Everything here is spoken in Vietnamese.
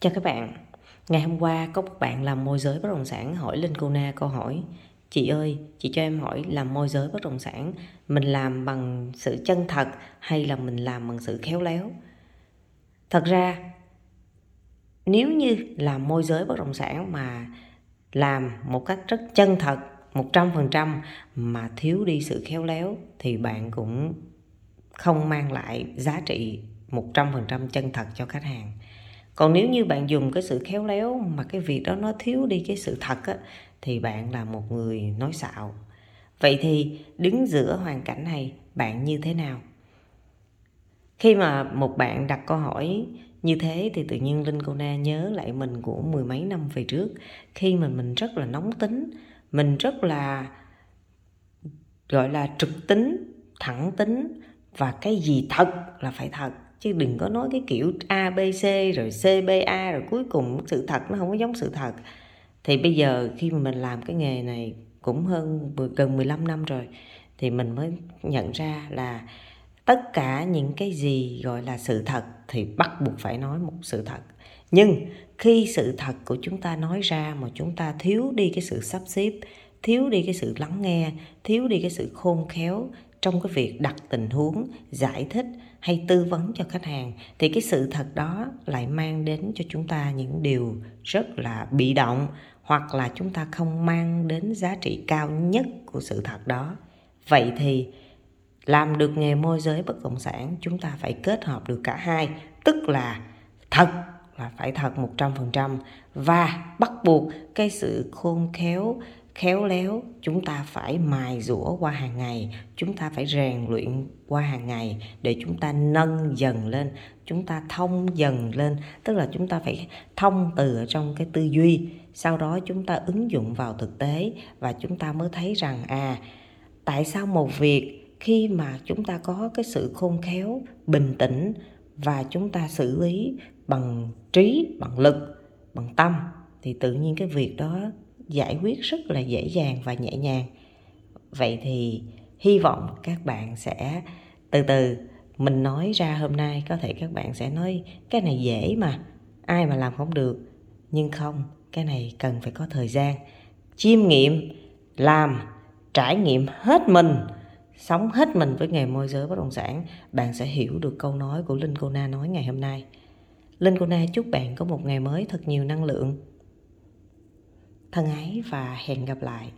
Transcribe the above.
Chào các bạn, ngày hôm qua có một bạn làm môi giới bất động sản hỏi Linh Cô Na câu hỏi Chị ơi, chị cho em hỏi làm môi giới bất động sản mình làm bằng sự chân thật hay là mình làm bằng sự khéo léo? Thật ra nếu như làm môi giới bất động sản mà làm một cách rất chân thật 100% mà thiếu đi sự khéo léo thì bạn cũng không mang lại giá trị 100% chân thật cho khách hàng còn nếu như bạn dùng cái sự khéo léo mà cái việc đó nó thiếu đi cái sự thật á, thì bạn là một người nói xạo. Vậy thì đứng giữa hoàn cảnh này bạn như thế nào? Khi mà một bạn đặt câu hỏi như thế thì tự nhiên linh cô na nhớ lại mình của mười mấy năm về trước khi mà mình rất là nóng tính mình rất là gọi là trực tính thẳng tính và cái gì thật là phải thật chứ đừng có nói cái kiểu abc rồi cba rồi cuối cùng sự thật nó không có giống sự thật. Thì bây giờ khi mà mình làm cái nghề này cũng hơn gần 15 năm rồi, thì mình mới nhận ra là tất cả những cái gì gọi là sự thật thì bắt buộc phải nói một sự thật. Nhưng khi sự thật của chúng ta nói ra mà chúng ta thiếu đi cái sự sắp xếp, thiếu đi cái sự lắng nghe, thiếu đi cái sự khôn khéo trong cái việc đặt tình huống, giải thích hay tư vấn cho khách hàng, thì cái sự thật đó lại mang đến cho chúng ta những điều rất là bị động hoặc là chúng ta không mang đến giá trị cao nhất của sự thật đó. Vậy thì làm được nghề môi giới bất động sản, chúng ta phải kết hợp được cả hai, tức là thật là phải thật 100% và bắt buộc cái sự khôn khéo khéo léo, chúng ta phải mài dũa qua hàng ngày, chúng ta phải rèn luyện qua hàng ngày để chúng ta nâng dần lên, chúng ta thông dần lên, tức là chúng ta phải thông từ ở trong cái tư duy, sau đó chúng ta ứng dụng vào thực tế và chúng ta mới thấy rằng à tại sao một việc khi mà chúng ta có cái sự khôn khéo, bình tĩnh và chúng ta xử lý bằng trí, bằng lực, bằng tâm, thì tự nhiên cái việc đó giải quyết rất là dễ dàng và nhẹ nhàng. Vậy thì hy vọng các bạn sẽ, từ từ, mình nói ra hôm nay, có thể các bạn sẽ nói, cái này dễ mà, ai mà làm không được. Nhưng không, cái này cần phải có thời gian, chiêm nghiệm, làm, trải nghiệm hết mình, sống hết mình với nghề môi giới bất động sản. Bạn sẽ hiểu được câu nói của linh cô na nói ngày hôm nay. Linh cô na, chúc bạn có một ngày mới thật nhiều năng lượng thân ái và hẹn gặp lại.